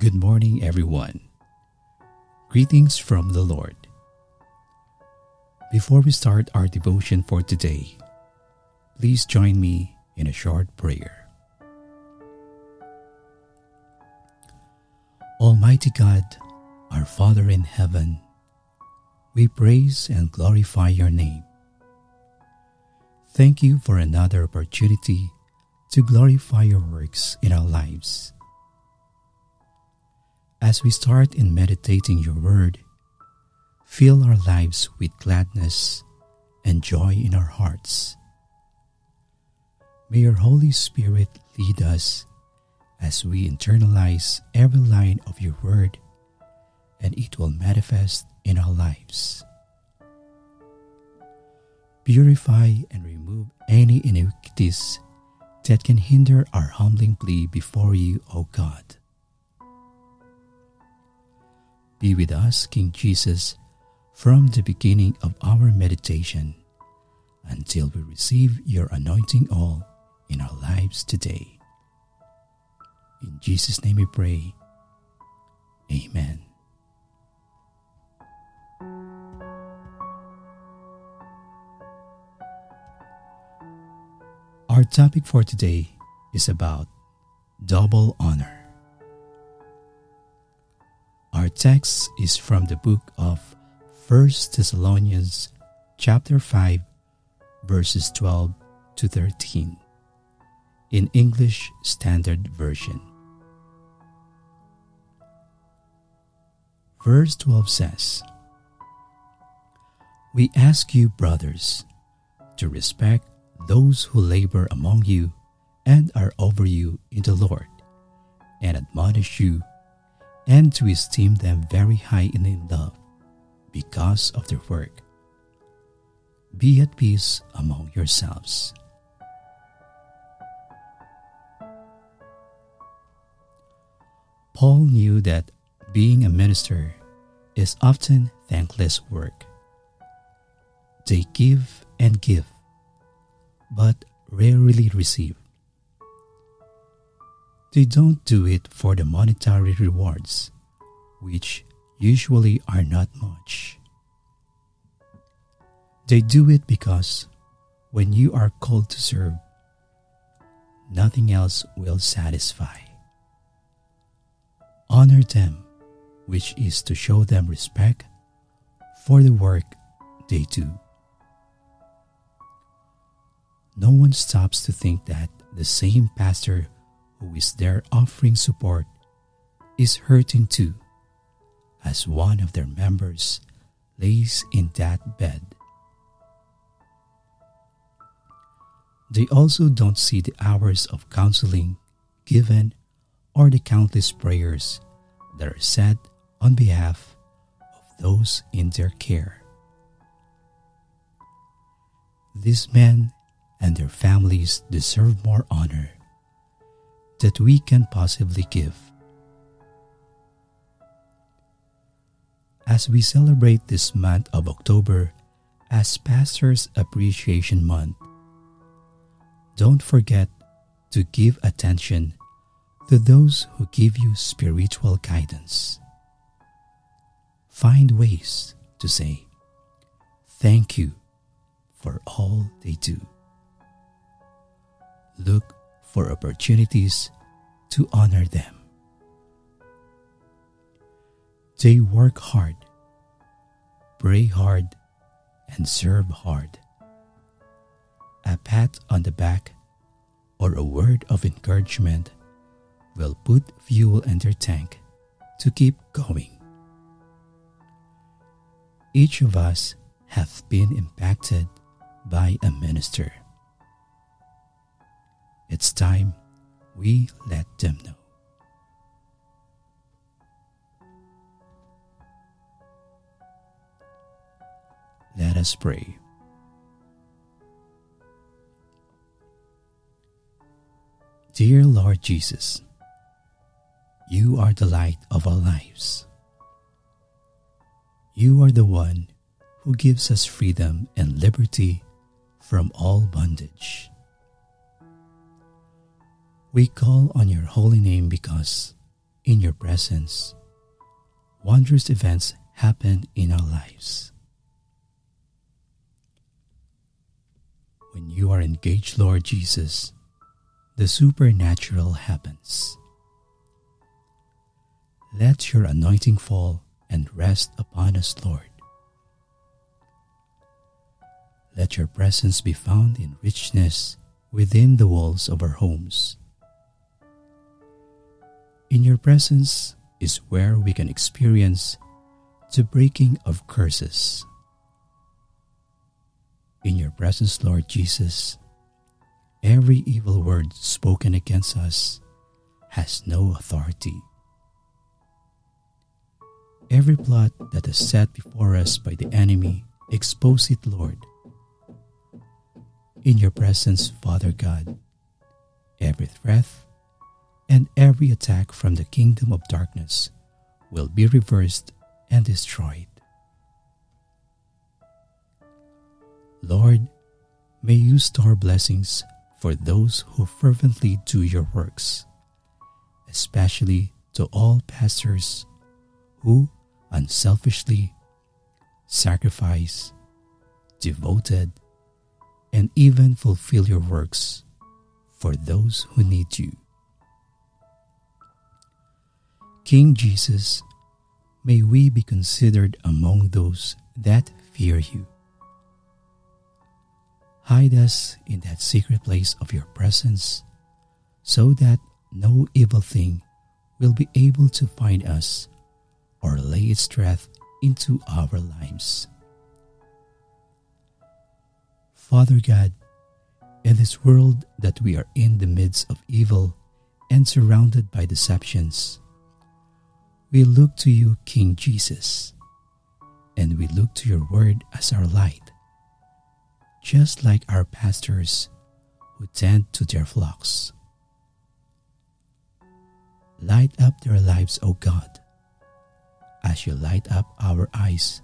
Good morning, everyone. Greetings from the Lord. Before we start our devotion for today, please join me in a short prayer. Almighty God, our Father in heaven, we praise and glorify your name. Thank you for another opportunity to glorify your works in our lives. As we start in meditating your word, fill our lives with gladness and joy in our hearts. May your Holy Spirit lead us as we internalize every line of your word and it will manifest in our lives. Purify and remove any iniquities that can hinder our humbling plea before you, O God. Be with us, King Jesus, from the beginning of our meditation until we receive your anointing all in our lives today. In Jesus' name we pray. Amen. Our topic for today is about double honor. Text is from the book of 1 Thessalonians chapter 5 verses 12 to 13 in English Standard Version. Verse 12 says, We ask you, brothers, to respect those who labor among you and are over you in the Lord, and admonish you, and to esteem them very high in love because of their work. Be at peace among yourselves. Paul knew that being a minister is often thankless work. They give and give but rarely receive. They don't do it for the monetary rewards, which usually are not much. They do it because when you are called to serve, nothing else will satisfy. Honor them, which is to show them respect for the work they do no one stops to think that the same pastor who is there offering support is hurting too, as one of their members lays in that bed. They also don't see the hours of counseling given or the countless prayers that are said on behalf of those in their care. These men and their families deserve more honor that we can possibly give. As we celebrate this month of October as Pastors Appreciation Month, don't forget to give attention to those who give you spiritual guidance. Find ways to say, Thank you for all they do look for opportunities to honor them. They work hard, pray hard, and serve hard. A pat on the back or a word of encouragement will put fuel in their tank to keep going. Each of us have been impacted by a minister. It's time we let them know. Let us pray. Dear Lord Jesus, you are the light of our lives. You are the one who gives us freedom and liberty from all bondage. We call on your holy name because in your presence, wondrous events happen in our lives. When you are engaged, Lord Jesus, the supernatural happens. Let your anointing fall and rest upon us, Lord. Let your presence be found in richness within the walls of our homes. In your presence is where we can experience the breaking of curses. In your presence, Lord Jesus, every evil word spoken against us has no authority. Every plot that is set before us by the enemy, expose it, Lord. In your presence, Father God, every threat and every attack from the kingdom of darkness will be reversed and destroyed. Lord, may you store blessings for those who fervently do your works, especially to all pastors who unselfishly sacrifice, devoted, and even fulfill your works for those who need you. King Jesus, may we be considered among those that fear you. Hide us in that secret place of your presence so that no evil thing will be able to find us or lay its threat into our lives. Father God, in this world that we are in the midst of evil and surrounded by deceptions, we look to you, King Jesus, and we look to your word as our light, just like our pastors who tend to their flocks. Light up their lives, O God, as you light up our eyes,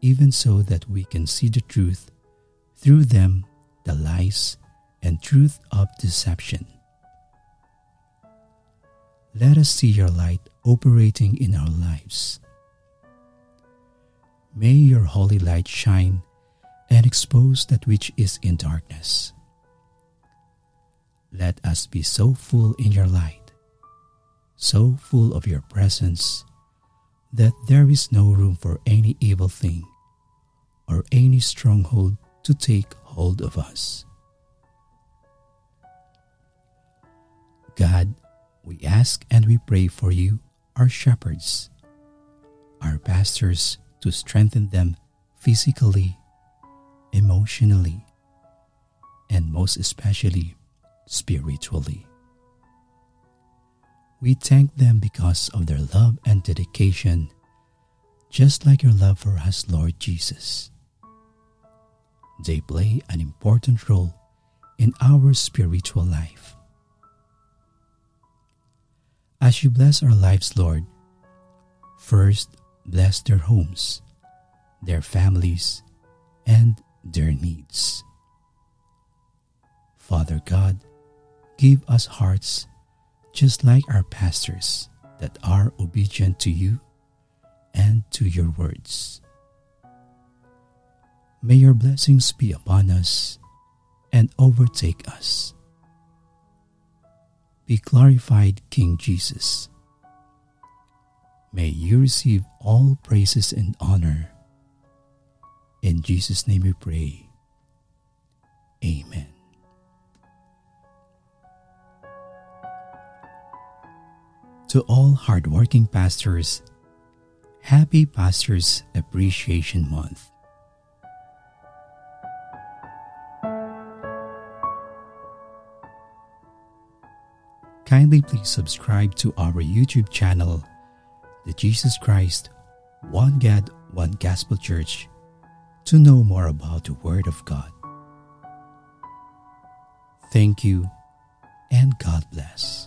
even so that we can see the truth through them, the lies and truth of deception. Let us see your light operating in our lives. May your holy light shine and expose that which is in darkness. Let us be so full in your light, so full of your presence, that there is no room for any evil thing or any stronghold to take hold of us. God, we ask and we pray for you, our shepherds, our pastors, to strengthen them physically, emotionally, and most especially spiritually. We thank them because of their love and dedication, just like your love for us, Lord Jesus. They play an important role in our spiritual life. As you bless our lives, Lord, first bless their homes, their families, and their needs. Father God, give us hearts just like our pastors that are obedient to you and to your words. May your blessings be upon us and overtake us. Be glorified, King Jesus. May you receive all praises and honor. In Jesus' name we pray. Amen. To all hardworking pastors, Happy Pastors Appreciation Month. Kindly please subscribe to our YouTube channel, The Jesus Christ One God, One Gospel Church, to know more about the Word of God. Thank you and God bless.